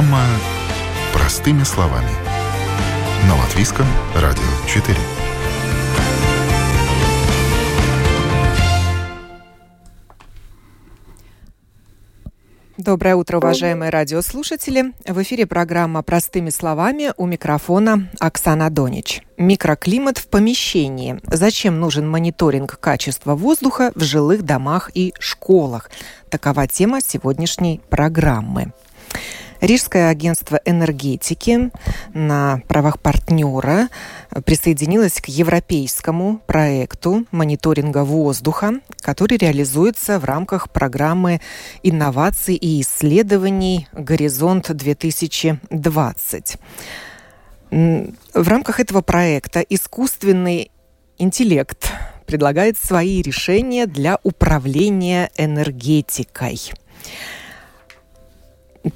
Программа «Простыми словами». На Латвийском радио 4. Доброе утро, уважаемые радиослушатели. В эфире программа «Простыми словами» у микрофона Оксана Донич. Микроклимат в помещении. Зачем нужен мониторинг качества воздуха в жилых домах и школах? Такова тема сегодняшней программы. Рижское агентство энергетики на правах партнера присоединилось к европейскому проекту мониторинга воздуха, который реализуется в рамках программы инноваций и исследований «Горизонт 2020». В рамках этого проекта искусственный интеллект предлагает свои решения для управления энергетикой.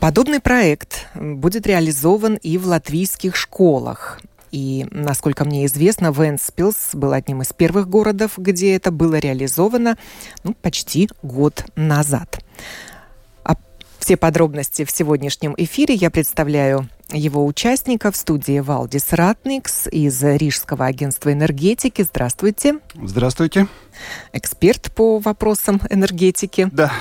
Подобный проект будет реализован и в латвийских школах. И, насколько мне известно, Венспилс был одним из первых городов, где это было реализовано ну, почти год назад. А все подробности в сегодняшнем эфире я представляю его участников в студии Валдис Ратникс из Рижского агентства энергетики. Здравствуйте. Здравствуйте. Эксперт по вопросам энергетики. Да.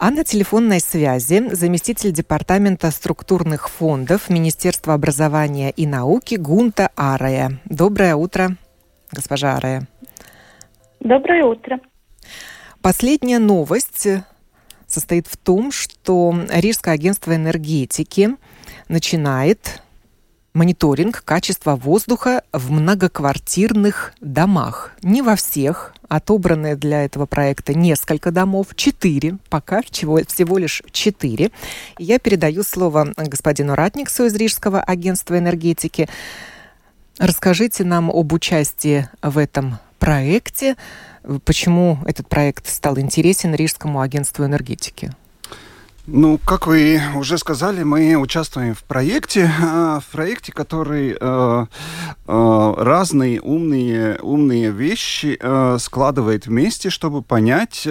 А на телефонной связи заместитель Департамента структурных фондов Министерства образования и науки Гунта Арая. Доброе утро, госпожа Арая. Доброе утро. Последняя новость состоит в том, что Рижское агентство энергетики начинает мониторинг качества воздуха в многоквартирных домах. Не во всех, отобраны для этого проекта несколько домов, четыре, пока всего, всего лишь четыре. Я передаю слово господину Ратниксу из Рижского агентства энергетики. Расскажите нам об участии в этом проекте, почему этот проект стал интересен Рижскому агентству энергетики. Ну, как вы уже сказали, мы участвуем в проекте, а, в проекте, который э, э, разные умные, умные вещи э, складывает вместе, чтобы понять,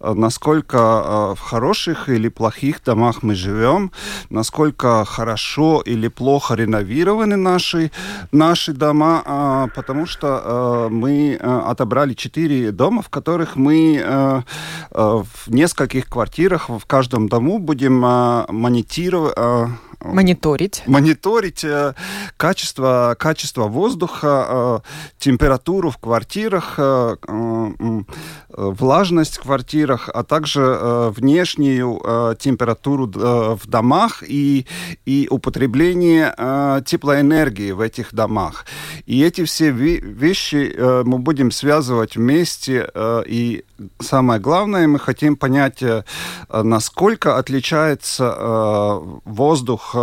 насколько в хороших или плохих домах мы живем, насколько хорошо или плохо реновированы наши, наши дома, а, потому что мы отобрали четыре дома, в которых мы в нескольких квартирах в каждом тому будем а, монитировать, а, Мониторить. Мониторить э, качество, качество воздуха, э, температуру в квартирах, э, влажность в квартирах, а также внешнюю температуру в домах и, и употребление теплоэнергии в этих домах. И эти все вещи мы будем связывать вместе. И самое главное, мы хотим понять, насколько отличается воздух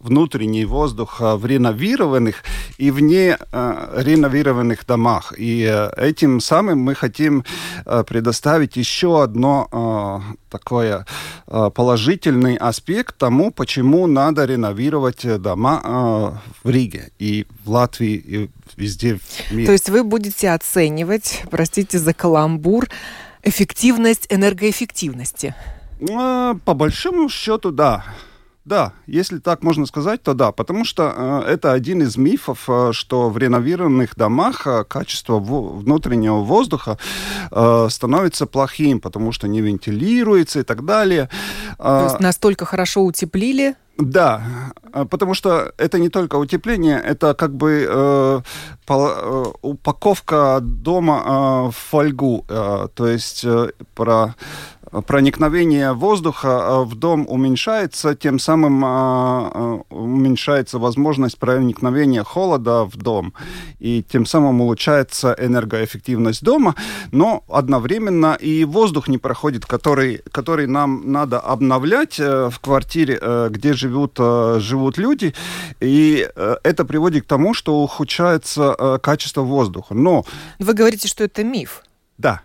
внутренний воздух в реновированных и вне э, реновированных домах. И э, этим самым мы хотим э, предоставить еще одно э, такое э, положительный аспект тому, почему надо реновировать дома э, в Риге и в Латвии и везде в мире. То есть вы будете оценивать, простите за каламбур, эффективность энергоэффективности? Э, по большому счету, да. Да, если так можно сказать, то да, потому что э, это один из мифов, э, что в реновированных домах э, качество в, внутреннего воздуха э, становится плохим, потому что не вентилируется и так далее. То есть настолько хорошо утеплили, да, э, потому что это не только утепление, это как бы э, пол, э, упаковка дома э, в фольгу, э, то есть э, про проникновение воздуха э, в дом уменьшается, тем самым э, э, уменьшается возможность проникновения холода в дом, и тем самым улучшается энергоэффективность дома, но одновременно и воздух не проходит, который, который нам надо обновлять в квартире, где живут, живут люди, и это приводит к тому, что ухудшается качество воздуха. Но... Вы говорите, что это миф. Да.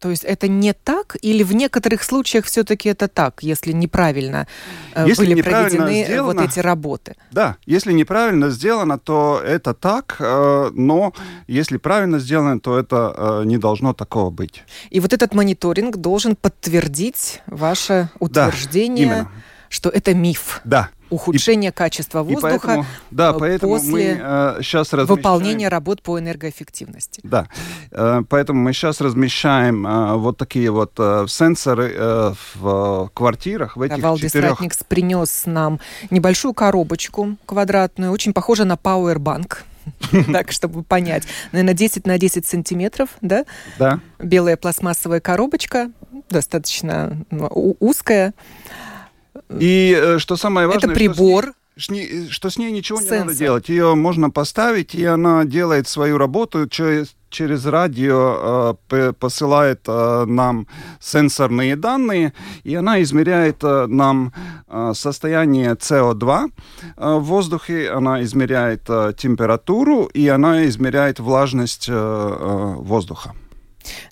То есть это не так, или в некоторых случаях все-таки это так, если неправильно э, если были неправильно проведены сделано, вот эти работы? Да, если неправильно сделано, то это так, э, но если правильно сделано, то это э, не должно такого быть. И вот этот мониторинг должен подтвердить ваше утверждение, да, что это миф. Да. Ухудшение и, качества воздуха и поэтому, да, поэтому после мы э, сейчас размещаем... выполнения работ по энергоэффективности. Да, э, поэтому мы сейчас размещаем э, вот такие вот э, сенсоры э, в э, квартирах, в этих да, Валдис четырех... Ратникс принес нам небольшую коробочку квадратную, очень похожа на Powerbank. так, чтобы понять. Наверное, 10 на 10 сантиметров, да? Да. Белая пластмассовая коробочка, достаточно узкая. И э, что самое важное... Это прибор. Что с, ней, что с ней ничего Сенсор. не надо делать. Ее можно поставить, и она делает свою работу через, через радио, э, посылает э, нам сенсорные данные, и она измеряет э, нам э, состояние СО2 э, в воздухе, она измеряет э, температуру, и она измеряет влажность э, э, воздуха.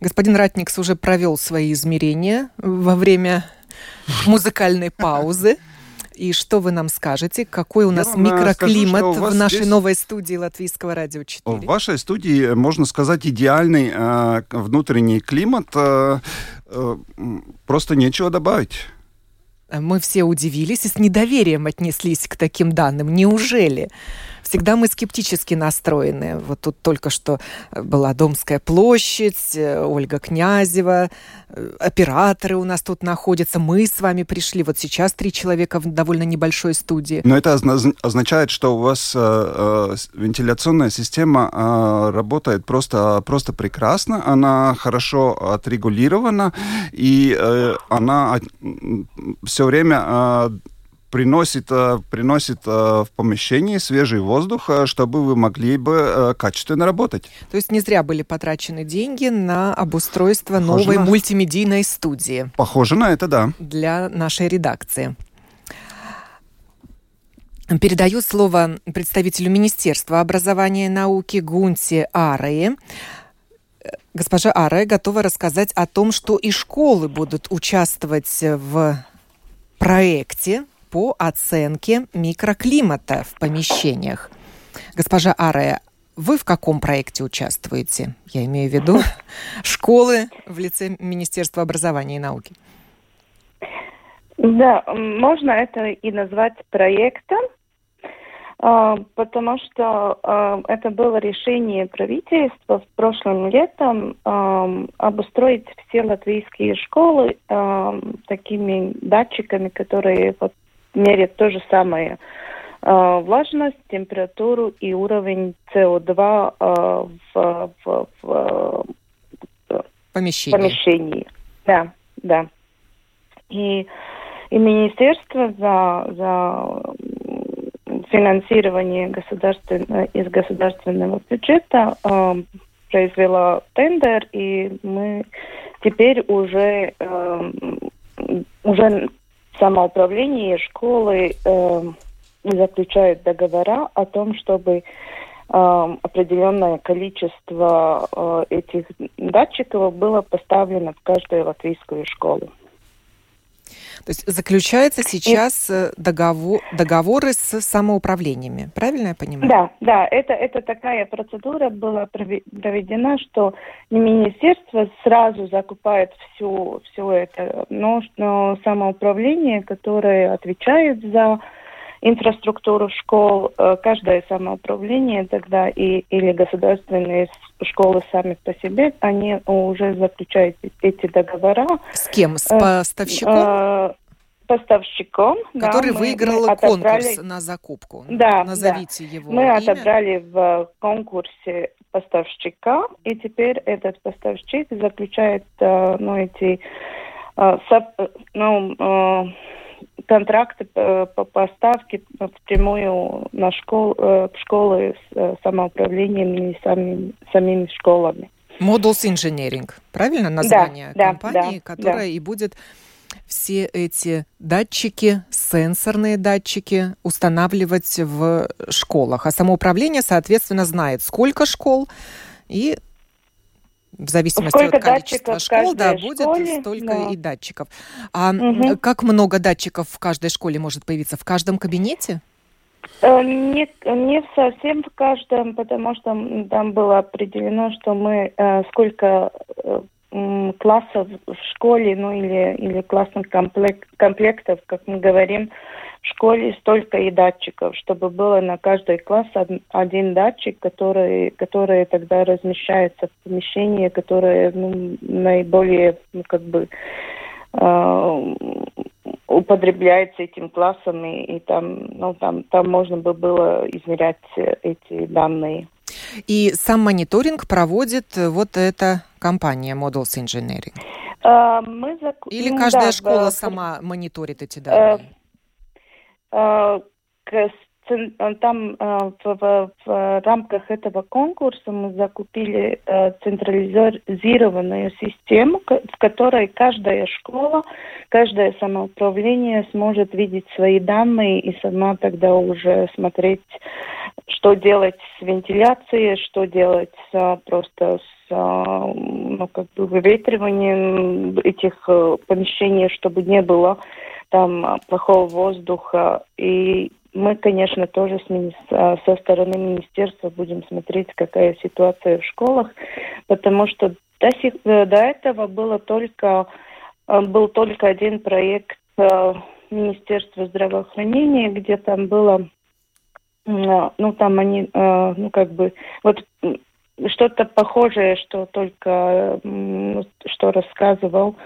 Господин Ратникс уже провел свои измерения во время музыкальной паузы. И что вы нам скажете? Какой у нас микроклимат скажу, в нашей здесь... новой студии Латвийского радио 4? В вашей студии, можно сказать, идеальный э, внутренний климат. Э, э, просто нечего добавить. Мы все удивились и с недоверием отнеслись к таким данным. Неужели? Всегда мы скептически настроены. Вот тут только что э, была Домская площадь, э, Ольга Князева, э, операторы у нас тут находятся, мы с вами пришли. Вот сейчас три человека в довольно небольшой студии. Но это означает, что у вас э, э, вентиляционная система э, работает просто, просто прекрасно, она хорошо отрегулирована, и э, она все время э, приносит, э, приносит э, в помещение свежий воздух, э, чтобы вы могли бы качественно работать. То есть не зря были потрачены деньги на обустройство Похоже новой на... мультимедийной студии. Похоже на это, да. Для нашей редакции. Передаю слово представителю Министерства образования и науки Гунте Арае. Госпожа Арая готова рассказать о том, что и школы будут участвовать в проекте по оценке микроклимата в помещениях. Госпожа Арая, вы в каком проекте участвуете? Я имею в виду школы в лице Министерства образования и науки. Да, можно это и назвать проектом, а, потому что а, это было решение правительства в прошлом летом а, обустроить все латвийские школы такими датчиками, которые вот мерят то же самое э, влажность, температуру и уровень СО2 э, в, в, в помещении. помещении. Да, да. И, и министерство за, за финансирование государственного, из государственного бюджета э, произвело тендер, и мы теперь уже э, уже самоуправление школы э, заключают договора о том, чтобы э, определенное количество э, этих датчиков было поставлено в каждую латвийскую школу. То есть заключаются сейчас э, договор, договоры с самоуправлениями, правильно я понимаю? Да, да, это, это такая процедура была проведена, что министерство сразу закупает всю, все это, но, но самоуправление, которое отвечает за инфраструктуру школ, э, каждое самоуправление тогда и, или государственные школы сами по себе, они уже заключают эти договора. С кем? С э, поставщиком? Э, поставщиком. Который да, выиграл отобрали... конкурс на закупку. Да, Назовите да. его Мы имя. отобрали в конкурсе поставщика, и теперь этот поставщик заключает ну, эти ну, контракты по поставке впрямую на школ, в школы с самоуправлением и самим, самими школами. Modules Engineering, правильно название да, компании, да, которая да. и будет все эти датчики, сенсорные датчики устанавливать в школах. А самоуправление, соответственно, знает, сколько школ и в зависимости Сколько от количества школ, да, будет школе, столько да. и датчиков. А угу. как много датчиков в каждой школе может появиться? В каждом кабинете? Э, не, не совсем в каждом, потому что там было определено, что мы э, сколько э, классов в школе, ну или, или классных комплект, комплектов, как мы говорим, в школе столько и датчиков, чтобы было на каждый класс один датчик, который, который тогда размещается в помещении, которое ну, наиболее ну, как бы э, употребляется этим классом, и, и там, ну, там, там можно бы было измерять эти данные. И сам мониторинг проводит вот эта компания Models Engineering? А, мы зак... Или каждая да, школа да, сама мониторит эти данные? А, там в, в, в рамках этого конкурса мы закупили централизированную систему, в которой каждая школа, каждое самоуправление сможет видеть свои данные и сама тогда уже смотреть, что делать с вентиляцией, что делать просто с ну, как бы выветриванием этих э, помещений, чтобы не было там плохого воздуха. И мы, конечно, тоже с, а, со стороны министерства будем смотреть, какая ситуация в школах, потому что до, сих, э, до этого было только, э, был только один проект э, Министерства здравоохранения, где там было, ну там они, ну как бы, вот что-то похожее, что только, что рассказывал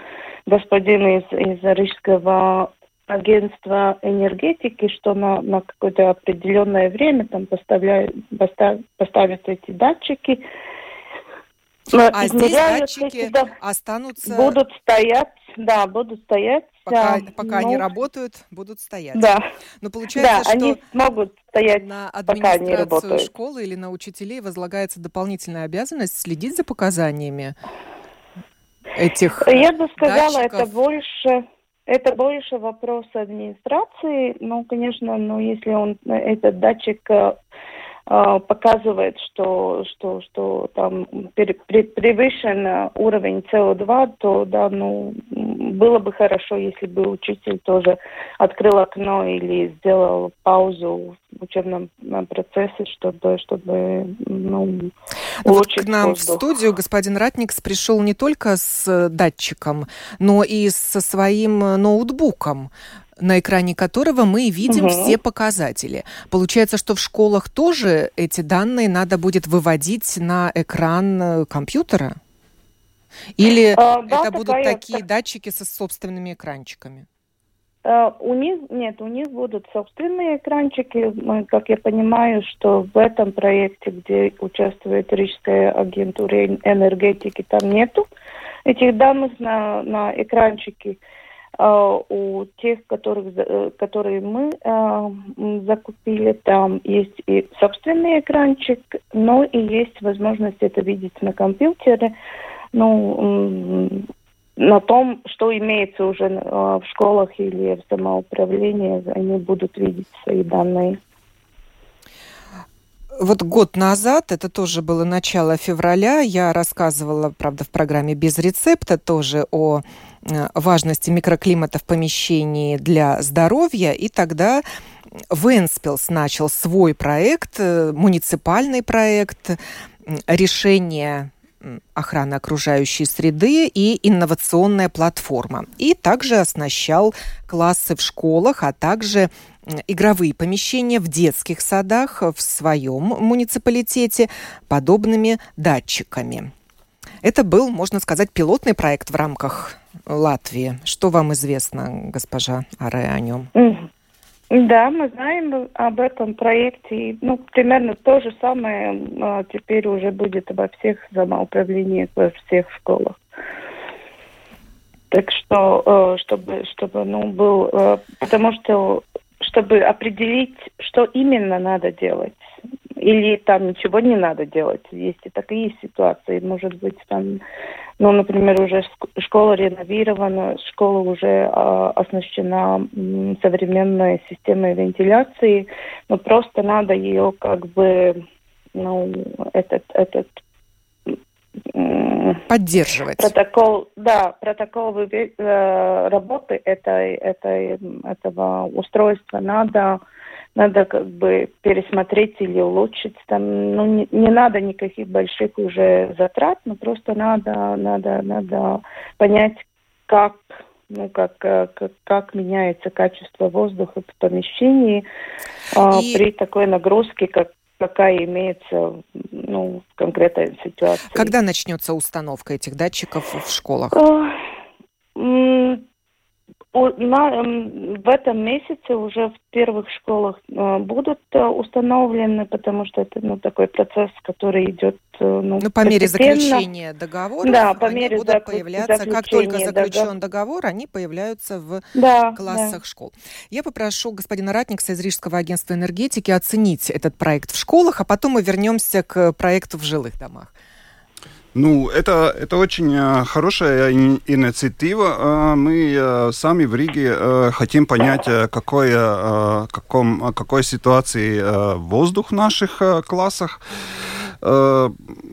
господин из, из Рижского агентства энергетики, что на, на какое-то определенное время там поставляют, постав, поставят эти датчики. А здесь датчики эти, да, останутся... Будут стоять, да, будут стоять. Пока, да, пока ну, они работают, будут стоять. Да. Но получается, да, что они смогут стоять, на администрацию школы или на учителей возлагается дополнительная обязанность следить за показаниями этих Я бы сказала, датчиков. это больше это больше вопрос администрации. Ну, конечно, но если он этот датчик э, показывает, что, что, что там превышен уровень СО2, то да, ну, было бы хорошо, если бы учитель тоже открыл окно или сделал паузу в учебном э, процессе, чтобы, чтобы ну, улучшить вот К нам воздух. в студию господин Ратникс пришел не только с датчиком, но и со своим ноутбуком на экране которого мы видим угу. все показатели. Получается, что в школах тоже эти данные надо будет выводить на экран э, компьютера? Или а, да, это будут такая, такие так... датчики со собственными экранчиками? Uh, у них нет, у них будут собственные экранчики. Мы, как я понимаю, что в этом проекте, где участвует Рижская агентура энергетики, там нету этих данных на, на экранчике. Uh, у тех, которых, э, которые мы uh, закупили, там есть и собственный экранчик, но и есть возможность это видеть на компьютере ну, на том, что имеется уже в школах или в самоуправлении, они будут видеть свои данные. Вот год назад, это тоже было начало февраля, я рассказывала, правда, в программе «Без рецепта» тоже о э, важности микроклимата в помещении для здоровья, и тогда Венспилс начал свой проект, э, муниципальный проект решения охраны окружающей среды и инновационная платформа. И также оснащал классы в школах, а также игровые помещения в детских садах в своем муниципалитете подобными датчиками. Это был, можно сказать, пилотный проект в рамках Латвии. Что вам известно, госпожа Аре, о нем? Да, мы знаем об этом проекте. Ну, примерно то же самое а, теперь уже будет во всех самоуправлениях, во всех школах. Так что, э, чтобы, чтобы, ну, был, э, потому что, чтобы определить, что именно надо делать, или там ничего не надо делать. Есть и такие ситуации. Может быть, там, ну, например, уже школа реновирована, школа уже э, оснащена м, современной системой вентиляции, но просто надо ее как бы, ну, этот, этот поддерживать. Протокол, да, протокол э, работы этой, этой, этого устройства надо надо как бы пересмотреть или улучшить. Там, ну, не, не надо никаких больших уже затрат, но просто надо, надо, надо понять, как, ну, как, как, как меняется качество воздуха в помещении и... при такой нагрузке, как какая имеется ну, в конкретной ситуации. Когда начнется установка этих датчиков в школах? На, в этом месяце уже в первых школах э, будут э, установлены, потому что это ну, такой процесс, который идет э, ну, ну, по мере заключения договора. Да, по мере будут появляться, как только заключен договор, они появляются в да, классах да. школ. Я попрошу господина Ратникса из Рижского агентства энергетики оценить этот проект в школах, а потом мы вернемся к проекту в жилых домах. Ну, это, это очень э, хорошая инициатива. Э, мы э, сами в Риге хотим понять, какой, каком, какой ситуации воздух в наших классах. Э,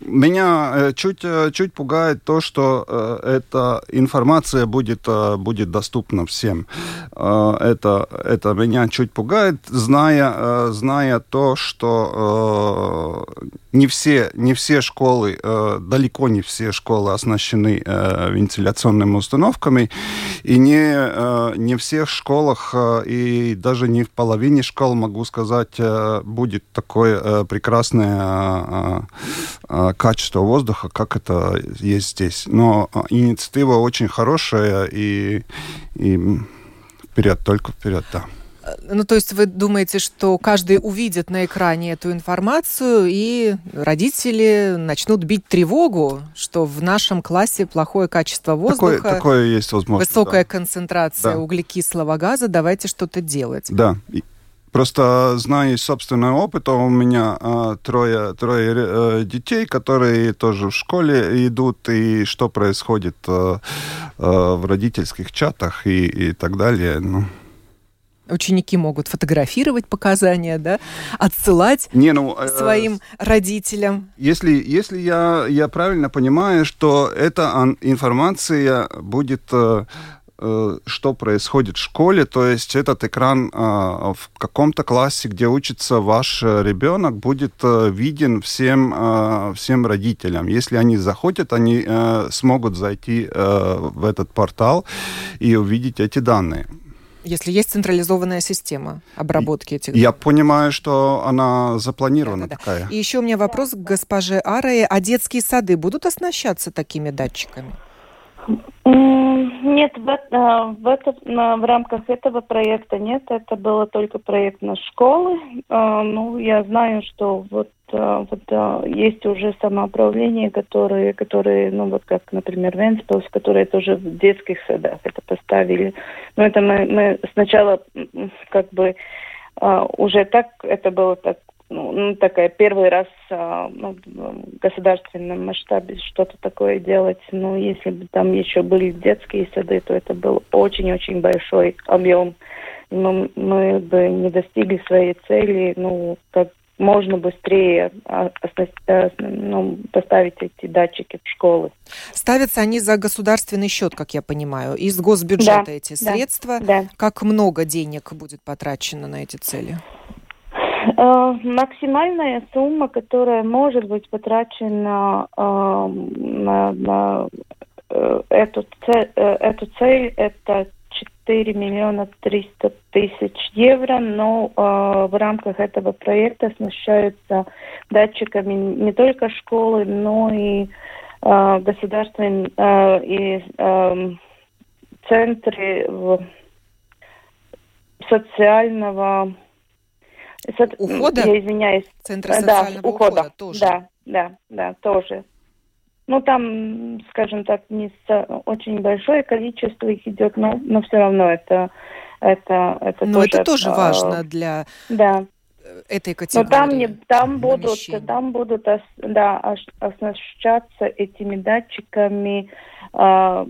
меня э, чуть, э, чуть пугает то, что эта информация будет, будет доступна всем. Это, это меня чуть пугает, зная, зная то, что не все, не все школы, далеко не все школы оснащены вентиляционными установками, и не, не в всех школах, и даже не в половине школ, могу сказать, будет такое прекрасное качество воздуха, как это есть здесь. Но а, инициатива очень хорошая, и, и вперед, только вперед, да. Ну, то есть вы думаете, что каждый увидит на экране эту информацию, и родители начнут бить тревогу, что в нашем классе плохое качество воздуха, такое, такое есть возможность, высокая да. концентрация да. углекислого газа, давайте что-то делать. Да, Просто знаю из собственного опыта, у меня а, трое, трое а, детей, которые тоже в школе идут, и что происходит а, а, в родительских чатах и, и так далее. Ну. Ученики могут фотографировать показания, да, отсылать Не, ну, э, своим родителям. Если, если я, я правильно понимаю, что эта информация будет... Э, Э, что происходит в школе, то есть этот экран а, в каком-то классе, где учится ваш ребенок, будет э, виден всем, а, всем родителям. Если они заходят, они э, смогут зайти в этот портал и увидеть эти данные. Если есть централизованная система обработки этих Я понимаю, что она запланирована да, да, такая. И еще у меня вопрос к госпоже Арае. А детские сады будут оснащаться такими датчиками? Нет, в, э, в, это, в рамках этого проекта нет, это было только проект на школы. Э, ну, я знаю, что вот, э, вот есть уже самоуправление, которые, которые, ну вот как, например, Венспилс, которые тоже в детских садах это поставили. Но это мы, мы сначала как бы уже так, это было так ну, ну, такая первый раз а, ну, в государственном масштабе что-то такое делать. Ну, если бы там еще были детские сады, то это был очень-очень большой объем. Но мы бы не достигли своей цели, ну, как можно быстрее а, ну, поставить эти датчики в школы. Ставятся они за государственный счет, как я понимаю, из госбюджета да, эти средства. Да. Как много денег будет потрачено на эти цели? Э, максимальная сумма, которая может быть потрачена э, на, на э, эту, цель, эту цель, это 4 миллиона 300 тысяч евро, но в рамках этого проекта оснащаются датчиками не только школы, но и государственные и центры социального Ухода? Я извиняюсь. Центр социального да, ухода. ухода тоже. Да, да, да, тоже. Ну, там, скажем так, не с, очень большое количество их идет, но, но все равно это, это, это но тоже... это тоже э, важно для да. этой категории. Но там, не, там будут, там будут, да, оснащаться этими датчиками э,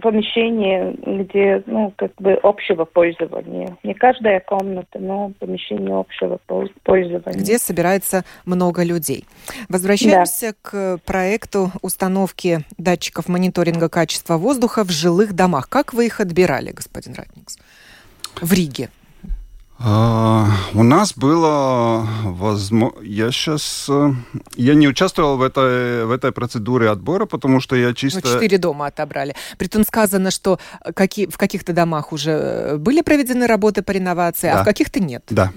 помещение, где, ну, как бы общего пользования. Не каждая комната, но помещение общего пользования. Где собирается много людей. Возвращаемся да. к проекту установки датчиков мониторинга качества воздуха в жилых домах. Как вы их отбирали, господин Ратникс? В Риге. А, у нас было возможно... Я сейчас... Э, я не участвовал в этой, в этой процедуре отбора, потому что я чисто... Ну, четыре дома отобрали. Притом сказано, что какие, в каких-то домах уже э, были проведены работы по реновации, да. а в каких-то нет. Да.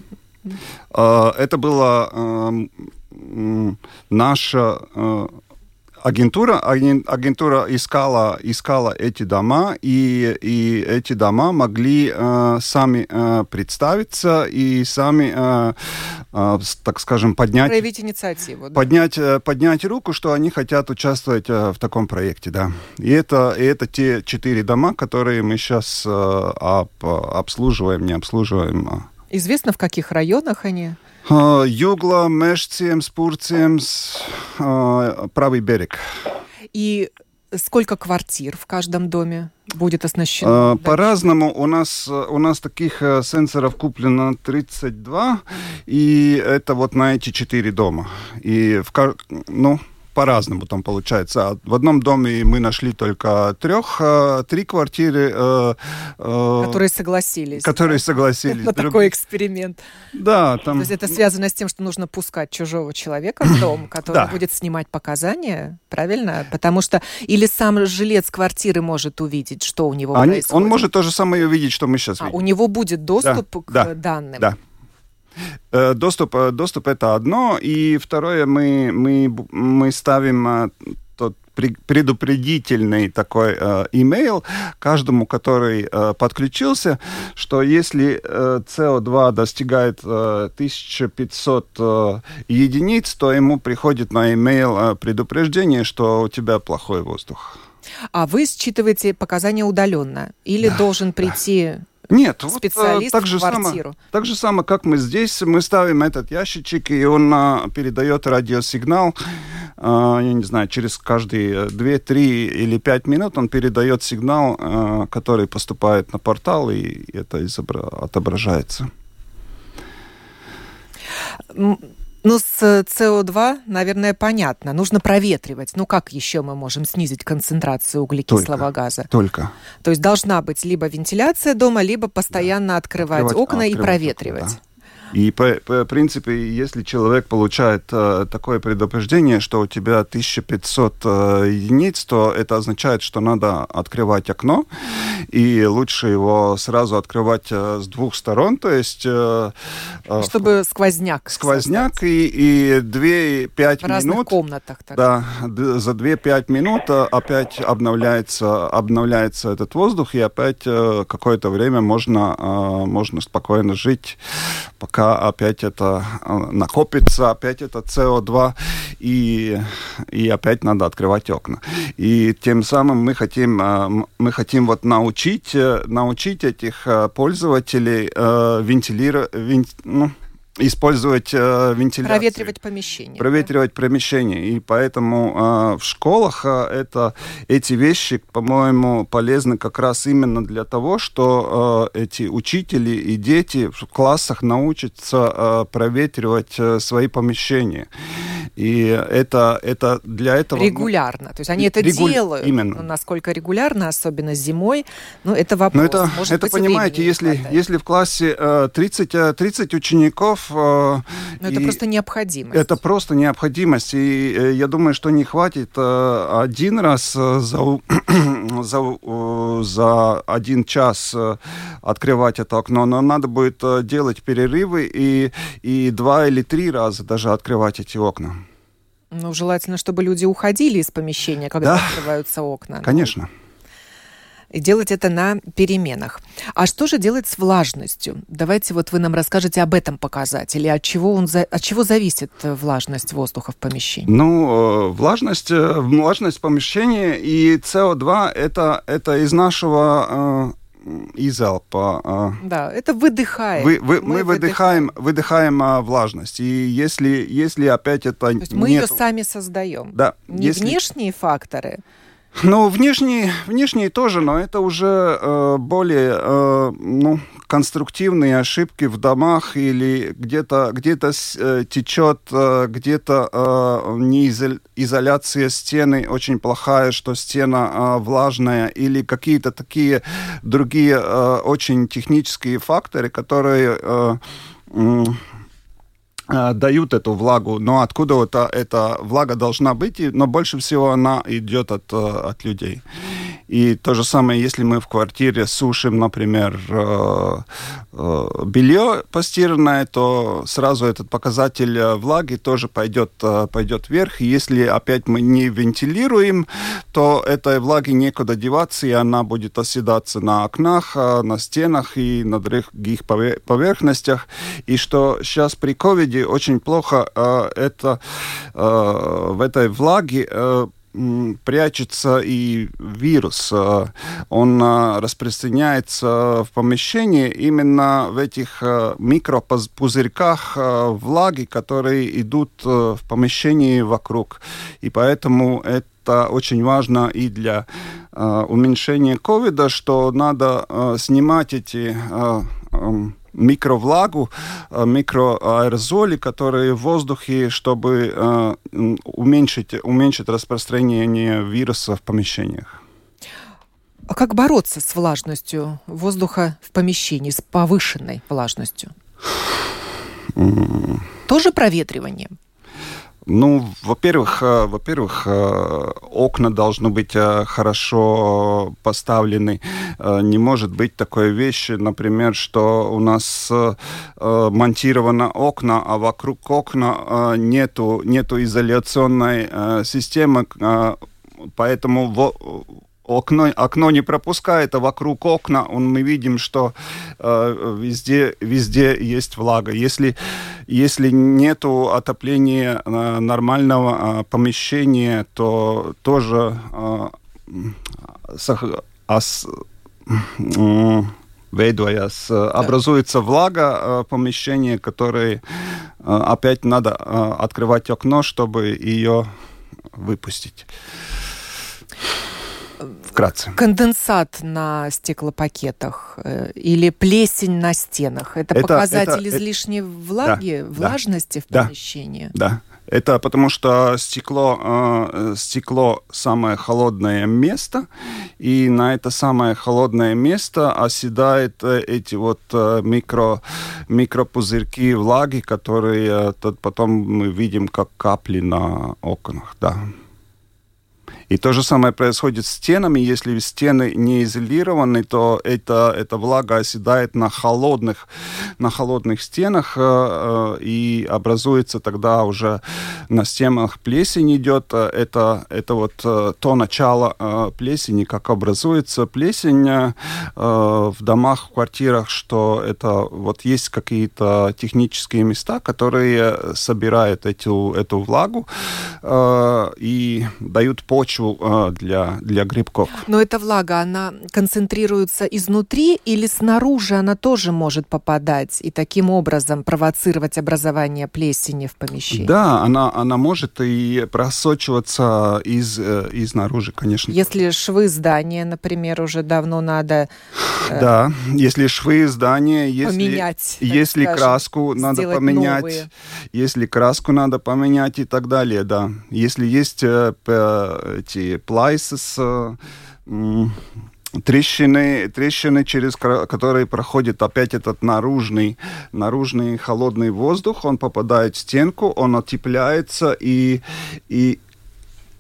А, это было наша э, агентура, агентура искала, искала эти дома, и, и эти дома могли э, сами э, представиться и сами, э, э, так скажем, поднять... Проявить инициативу. Да? Поднять, э, поднять руку, что они хотят участвовать э, в таком проекте, да. И это, и это те четыре дома, которые мы сейчас э, об, обслуживаем, не обслуживаем. А. Известно, в каких районах они? Югла, Мешцием, Спурцием, правый берег. И сколько квартир в каждом доме будет оснащено? По-разному. У нас, у нас таких э, сенсоров куплено 32, и это вот на эти четыре дома. И в, ну, по-разному там получается. В одном доме мы нашли только трех, э, три квартиры. Э, э, которые согласились. Которые согласились. На такой эксперимент. Да, там... То есть это связано с тем, что нужно пускать чужого человека в дом, который будет снимать показания, правильно? Потому что или сам жилец квартиры может увидеть, что у него происходит. Он может то же самое увидеть, что мы сейчас видим. У него будет доступ к данным. Да. Э, доступ, э, доступ это одно, и второе, мы, мы, мы ставим э, тот предупредительный такой имейл каждому, который подключился, что если э, CO2 достигает э, 1500 э, единиц, то ему приходит на имейл предупреждение, что у тебя плохой воздух. А вы считываете показания удаленно? Или да, должен прийти нет, специалист вот, так же в квартиру. Само, так же самое, как мы здесь, мы ставим этот ящичек, и он а, передает радиосигнал, а, я не знаю, через каждые 2, 3 или 5 минут он передает сигнал, а, который поступает на портал, и это изобра- отображается. Ну, с СО2, наверное, понятно. Нужно проветривать. Ну, как еще мы можем снизить концентрацию углекислого только, газа? Только. То есть должна быть либо вентиляция дома, либо постоянно да. открывать, открывать окна открывать, и проветривать. Да. И по, по принципе, если человек получает э, такое предупреждение, что у тебя 1500 э, единиц, то это означает, что надо открывать окно, и лучше его сразу открывать э, с двух сторон, то есть... Э, э Чтобы сквозняк. Сквозняк и, и 2-5 минут... разных комнатах. Так. Да, за 2-5 минут опять обновляется, обновляется этот воздух, и опять какое-то время можно, можно спокойно жить, пока опять это накопится, опять это СО2, и, и опять надо открывать окна. И тем самым мы хотим, мы хотим вот научить, э, научить этих пользователей вентилировать, ну, использовать э, вентиляцию. Проветривать помещение. Проветривать да? помещение. И поэтому э, в школах э, это, эти вещи, по-моему, полезны как раз именно для того, что э, эти учители и дети в классах научатся э, проветривать э, свои помещения. И это, это для этого... Регулярно. То есть они это Регу... делают. Именно. насколько регулярно, особенно зимой, ну, это вопрос. Но это, Может это быть, понимаете, если, если в классе э, 30, 30 учеников... Э, Но это просто необходимость. Это просто необходимость. И э, я думаю, что не хватит э, один раз за, за, за один час открывать это окно, но надо будет делать перерывы и, и два или три раза даже открывать эти окна. Ну, желательно, чтобы люди уходили из помещения, когда да, открываются окна. Конечно. И делать это на переменах. А что же делать с влажностью? Давайте вот вы нам расскажете об этом показателе. От чего, он, от чего зависит влажность воздуха в помещении? Ну, э, влажность, э, влажность помещения и СО2 это, это из нашего э, и залпа. Да, это выдыхаем. Вы, вы, мы, мы выдыхаем, выдыхаем влажность. И если, если опять это... То есть мы ее сами создаем. Да. Не если... внешние факторы, Ну, внешние, внешние тоже, но это уже э, более, э, ну, конструктивные ошибки в домах или где-то где э, течет, э, где-то э, не изоляция стены очень плохая, что стена э, влажная или какие-то такие другие э, очень технические факторы, которые э, дают эту влагу, но откуда это, эта влага должна быть, но больше всего она идет от, от людей. И то же самое, если мы в квартире сушим, например, э, э, белье постиранное, то сразу этот показатель э, влаги тоже пойдет, пойдет вверх. Если опять мы не вентилируем, то этой влаги некуда деваться, и она будет оседаться на окнах, на стенах и на других поверхностях. И что сейчас при ковиде очень плохо это в этой влаге прячется и вирус. Э, он э, распространяется в помещении именно в этих э, микропузырьках влаги, которые идут в помещении вокруг. И поэтому это очень важно и для уменьшения ковида, что надо снимать эти э, микроаэрозоли, которые в воздухе, чтобы э, уменьшить, уменьшить распространение вируса в помещениях. А как бороться с влажностью воздуха в помещении, с повышенной влажностью? Тоже проветривание? Ну, во-первых, э, во-первых, э, окна должны быть э, хорошо поставлены. Не может быть такой вещи, например, что у нас монтировано окна, а вокруг окна нету, нету изоляционной системы, поэтому окно, окно не пропускает, а вокруг окна он, мы видим, что э, везде, везде есть влага. Если, если нет отопления э, нормального э, помещения, то тоже э, сах, ас, э, вейдуясь, да. образуется влага э, помещения, которое э, опять надо э, открывать окно, чтобы ее выпустить вкратце. Конденсат на стеклопакетах э, или плесень на стенах. Это, это показатель это, излишней это, влаги, да, влажности да, в помещении? Да, это потому что стекло, э, стекло самое холодное место, и на это самое холодное место оседают э, эти вот э, микро, микропузырьки влаги, которые э, потом мы видим как капли на окнах. Да. И то же самое происходит с стенами. Если стены не изолированы, то это, эта влага оседает на холодных, на холодных стенах, э, э, и образуется тогда уже на стенах плесень идет. Это, это вот э, то начало э, плесени, как образуется плесень э, в домах, в квартирах, что это вот есть какие-то технические места, которые собирают эту, эту влагу э, и дают почву почву э, для, для грибков. Но эта влага, она концентрируется изнутри или снаружи она тоже может попадать и таким образом провоцировать образование плесени в помещении? Да, она, она может и просочиваться из, э, изнаружи, конечно. Если швы здания, например, уже давно надо... Э, да, если швы здания, если, поменять, если скажем, краску надо поменять, новые. если краску надо поменять и так далее, да. Если есть э, эти плайсес, трещины, трещины, через которые проходит опять этот наружный, наружный холодный воздух, он попадает в стенку, он отепляется и, и,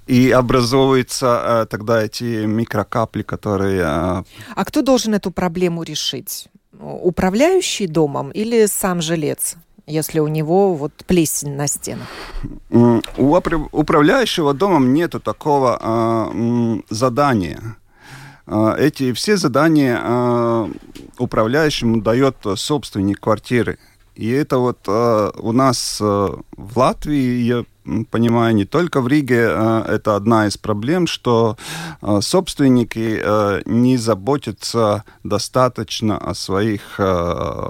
и образовываются э, тогда эти микрокапли, которые... Э... А кто должен эту проблему решить? Управляющий домом или сам жилец? Если у него вот плесень на стенах? У управляющего домом нету такого э, задания. А, эти все задания э, управляющему дает собственник квартиры. И это вот э, у нас э, в Латвии, я понимаю, не только в Риге, э, это одна из проблем, что э, собственники э, не заботятся достаточно о своих э,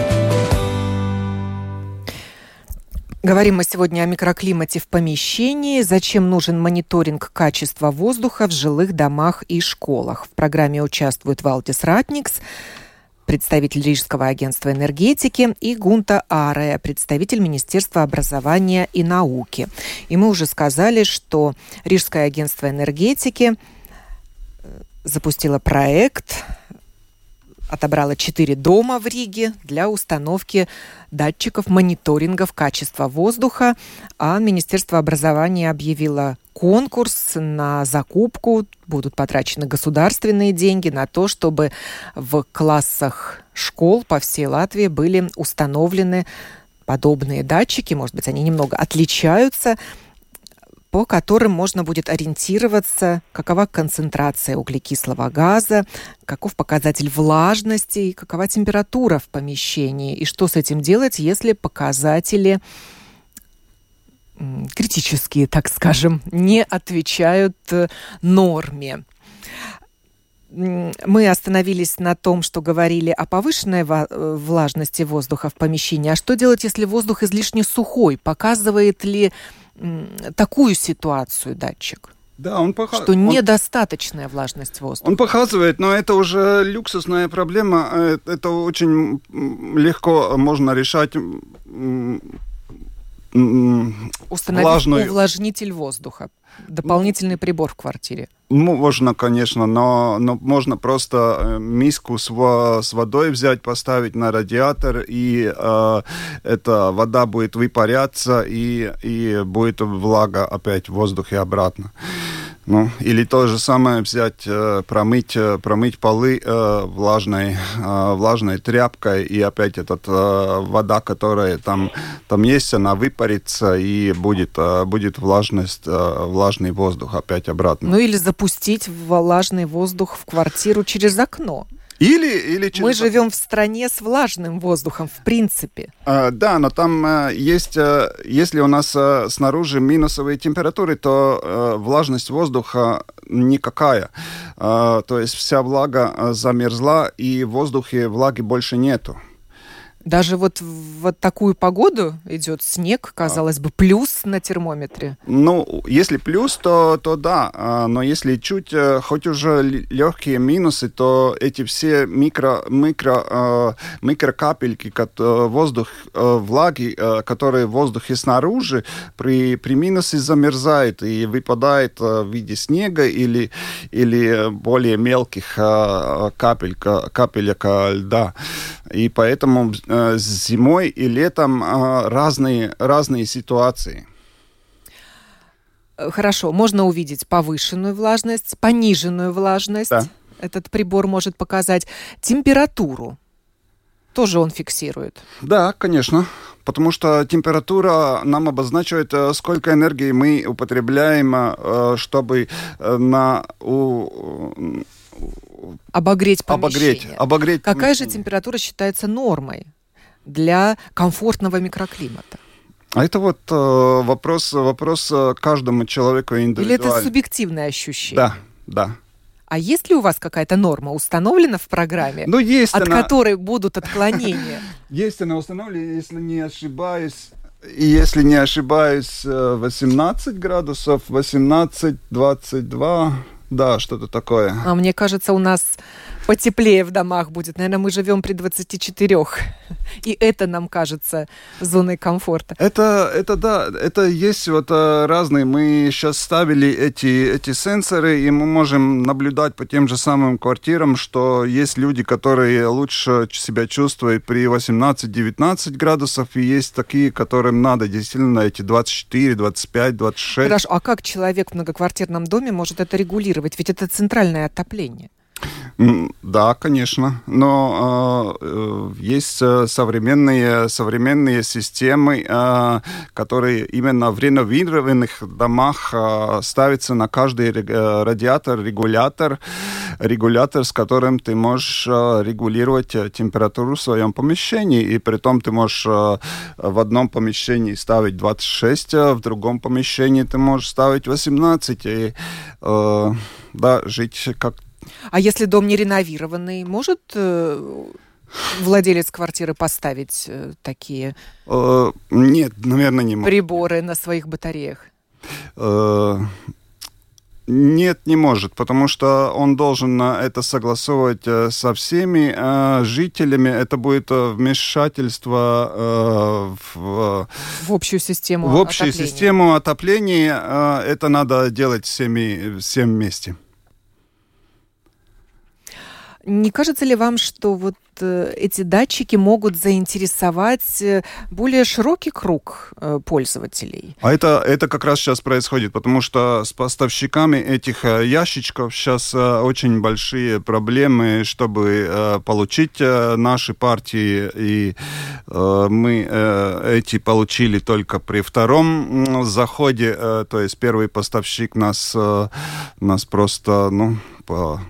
Говорим мы сегодня о микроклимате в помещении, зачем нужен мониторинг качества воздуха в жилых домах и школах. В программе участвует Валтис Ратникс, представитель Рижского агентства энергетики, и Гунта Аре, представитель Министерства образования и науки. И мы уже сказали, что Рижское агентство энергетики э, запустило проект отобрала четыре дома в Риге для установки датчиков мониторингов качества воздуха, а Министерство образования объявило конкурс на закупку. Будут потрачены государственные деньги на то, чтобы в классах школ по всей Латвии были установлены подобные датчики. Может быть, они немного отличаются по которым можно будет ориентироваться, какова концентрация углекислого газа, каков показатель влажности и какова температура в помещении, и что с этим делать, если показатели критические, так скажем, не отвечают э, норме. Мы остановились на том, что говорили о повышенной э, влажности воздуха в помещении. А что делать, если воздух излишне сухой? Показывает ли такую ситуацию датчик? Да, он показывает. Что недостаточная влажность воздуха. Он показывает, но это уже люксусная проблема. Э, это очень легко можно решать Установить влажную... увлажнитель воздуха. Дополнительный прибор в квартире. Можно, конечно, но, но можно просто э, миску с, с водой взять, поставить на радиатор, и э, эта вода будет выпаряться, и, и будет влага опять в воздухе обратно. Ну, или то же самое взять, э, промыть, э, промыть полы э, влажной, влажной тряпкой, и опять эта вода, которая там, там есть, она выпарится, и будет, будет влажность, влажный воздух опять обратно. Ну или запустить влажный воздух в квартиру через окно. Или, или через... Мы живем в стране с влажным воздухом, в принципе. А, да, но там а, есть, а, если у нас а, снаружи минусовые температуры, то а, влажность воздуха никакая. А, то есть вся влага замерзла, и в воздухе влаги больше нету. Даже вот в вот такую погоду идет снег, казалось бы, плюс на термометре. Ну, если плюс, то, то да. А, но если чуть, э, хоть уже легкие минусы, то эти все микро, микро, э, микрокапельки воздух, э, влаги, которые в воздухе снаружи, при, при минусе замерзает и выпадает в виде снега или, или более мелких капель, капелек льда. И поэтому зимой и летом э, разные, разные ситуации. Хорошо, можно увидеть повышенную влажность, пониженную влажность. Да. Этот прибор может показать температуру. Тоже он фиксирует. Да, конечно. Потому что температура нам обозначивает, э, сколько энергии мы употребляем, э, чтобы э, на, у, обогреть помещение. Обогреть, обогреть Какая же температура считается нормой для комфортного микроклимата? А это вот э, вопрос, вопрос э, каждому человеку индивидуально. Или это субъективное ощущение? Да, да. А есть ли у вас какая-то норма установлена в программе, ну, есть от она... которой будут отклонения? Есть она установлена, если не ошибаюсь, и если не ошибаюсь, 18 э, градусов, 18, 22, да, что-то такое. А мне кажется, у нас потеплее в домах будет. Наверное, мы живем при 24. И это нам кажется зоной комфорта. Это, это да, это есть вот э, разные. Мы сейчас ставили эти, эти сенсоры, и мы можем наблюдать по тем же самым квартирам, что есть люди, которые лучше себя чувствуют при 18-19 градусов, и есть такие, которым надо действительно эти 24, 25, 26. Хорошо, а как человек в многоквартирном доме может это регулировать? Ведь это центральное отопление. Да, конечно. Но э, есть современные, современные системы, э, которые именно в реновированных домах э, ставятся на каждый радиатор, регулятор, регулятор, с которым ты можешь э, регулировать температуру в своем помещении. И при том ты можешь э, в одном помещении ставить 26, а в другом помещении ты можешь ставить 18. И, э, да, жить как а если дом не реновированный, может э, владелец квартиры поставить э, такие э, Нет, наверное, не может. приборы на своих батареях? Нет, не может, потому что он должен это согласовывать со всеми жителями. Это будет вмешательство в, в общую систему в общую отопления. систему отопления. Это надо делать всеми, всем вместе. Не кажется ли вам, что вот э, эти датчики могут заинтересовать э, более широкий круг э, пользователей? А это, это как раз сейчас происходит, потому что с поставщиками этих ящичков сейчас очень большие проблемы, чтобы получить наши партии, и мы эти получили только при втором заходе, то есть первый поставщик нас, нас просто, ну, по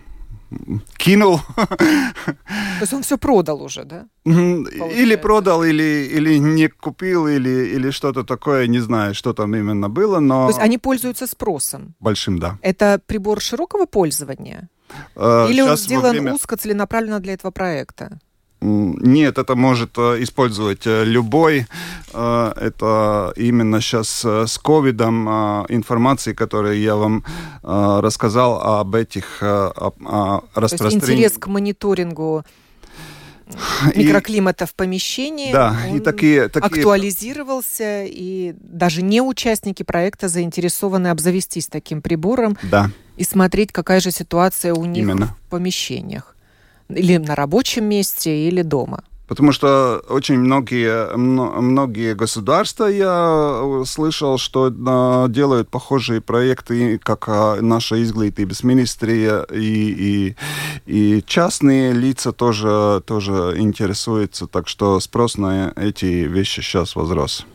кинул. То есть он все продал уже, да? Получается. Или продал, или, или не купил, или, или что-то такое, не знаю, что там именно было, но... То есть они пользуются спросом? Большим, да. Это прибор широкого пользования? Э, Или он сделан время... узко, целенаправленно для этого проекта? Нет, это может э, использовать э, любой. Э, это именно сейчас с ковидом информации, которую я вам рассказал об этих распространениях. интерес к мониторингу микроклимата и, в помещении да, и такие, такие... актуализировался, и даже не участники проекта заинтересованы обзавестись таким прибором да. и смотреть, какая же ситуация у них Именно. в помещениях. Или на рабочем месте, или дома. Потому что очень многие, многие государства, я слышал, что делают похожие проекты, как а, наша изглитības министрия, и, и, и частные лица тоже, тоже интересуются. Так что спрос на эти вещи сейчас возрос.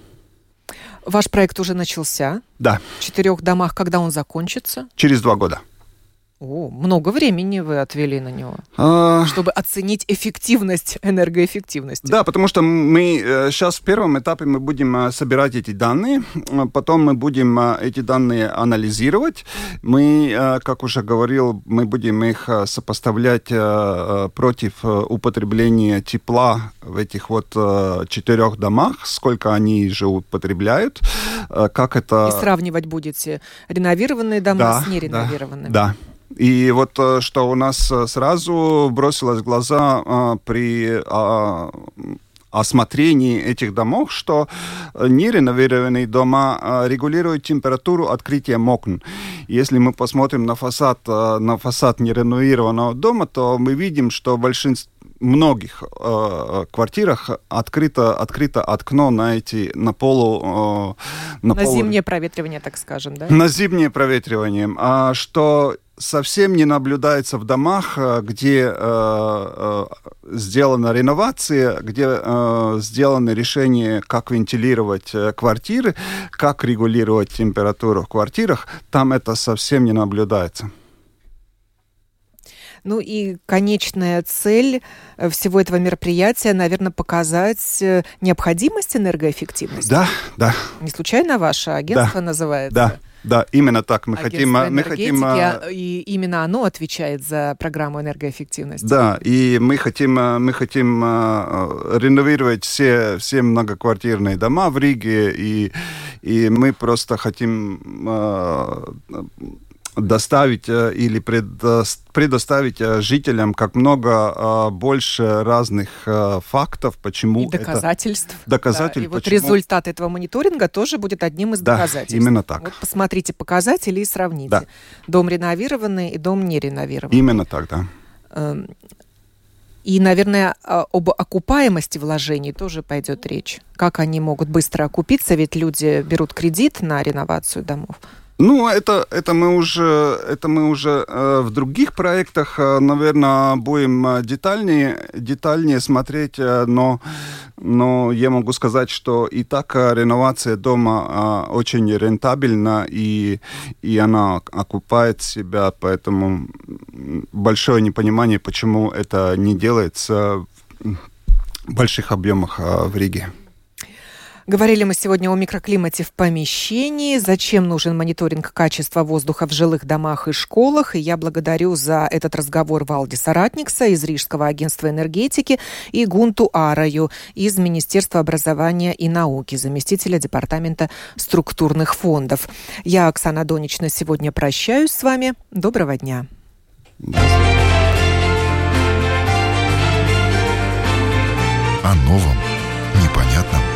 Ваш проект уже начался? Да. В четырех домах. Когда он закончится? Через два года. О, много времени вы отвели на него, а... чтобы оценить эффективность, энергоэффективность. Да, потому что мы сейчас э, в первом этапе мы будем э, собирать эти данные, а потом мы будем э, эти данные анализировать. Мы, как уже говорил, мы будем их сопоставлять против употребления тепла в этих вот четырех домах, сколько они же употребляют, как это... И сравнивать будете реновированные дома да, с нереновированными. Да, да. И вот э, что у нас э, сразу бросилось в глаза э, при а, осмотрении этих домов, что нереновированные дома регулируют температуру открытия окон. Если мы посмотрим на фасад, на фасад нереновированного дома, то мы видим, что в большинстве многих э, квартирах открыто, открыто окно на эти на полу э, на, на полу... зимнее проветривание, так скажем, да? На зимнее проветривание, а что совсем не наблюдается в домах, э, где э, э, сделана реновация, где э, сделаны решения, как вентилировать э, квартиры, как регулировать температуру в квартирах, там это совсем не наблюдается. Ну и конечная цель всего этого мероприятия, наверное, показать необходимость энергоэффективности. Да, да. Не случайно ваше агентство да, называется? Да. Да, именно так мы хотим. Мы хотим а, и именно оно отвечает за программу энергоэффективности. Да, и мы хотим, мы хотим реновировать все, все многоквартирные дома в Риге, и, и мы просто хотим доставить э, или предоставить э, жителям как много э, больше разных фактов, почему и доказательств. Это... Доказательств. Да, и вот результат этого мониторинга тоже будет одним из да, доказательств. именно так. Вот посмотрите показатели и сравните. Да. Дом реновированный и дом не реновированный. Именно так, да. Эм, и, наверное, об окупаемости вложений тоже пойдет речь. Как они могут быстро окупиться, ведь люди берут кредит на реновацию домов. Ну, это, это мы уже, это мы уже э, в других проектах, э, наверное, будем э, детальнее, детальнее смотреть, э, но, но я могу сказать, что и так э, реновация дома э, очень рентабельна, и, и она окупает себя, поэтому большое непонимание, почему это не делается в больших объемах э, в Риге. Говорили мы сегодня о микроклимате в помещении, зачем нужен мониторинг качества воздуха в жилых домах и школах. И я благодарю за этот разговор Валди Соратникса из Рижского агентства энергетики и Гунту Араю из Министерства образования и науки, заместителя Департамента структурных фондов. Я, Оксана Донична, сегодня прощаюсь с вами. Доброго дня. О новом, непонятном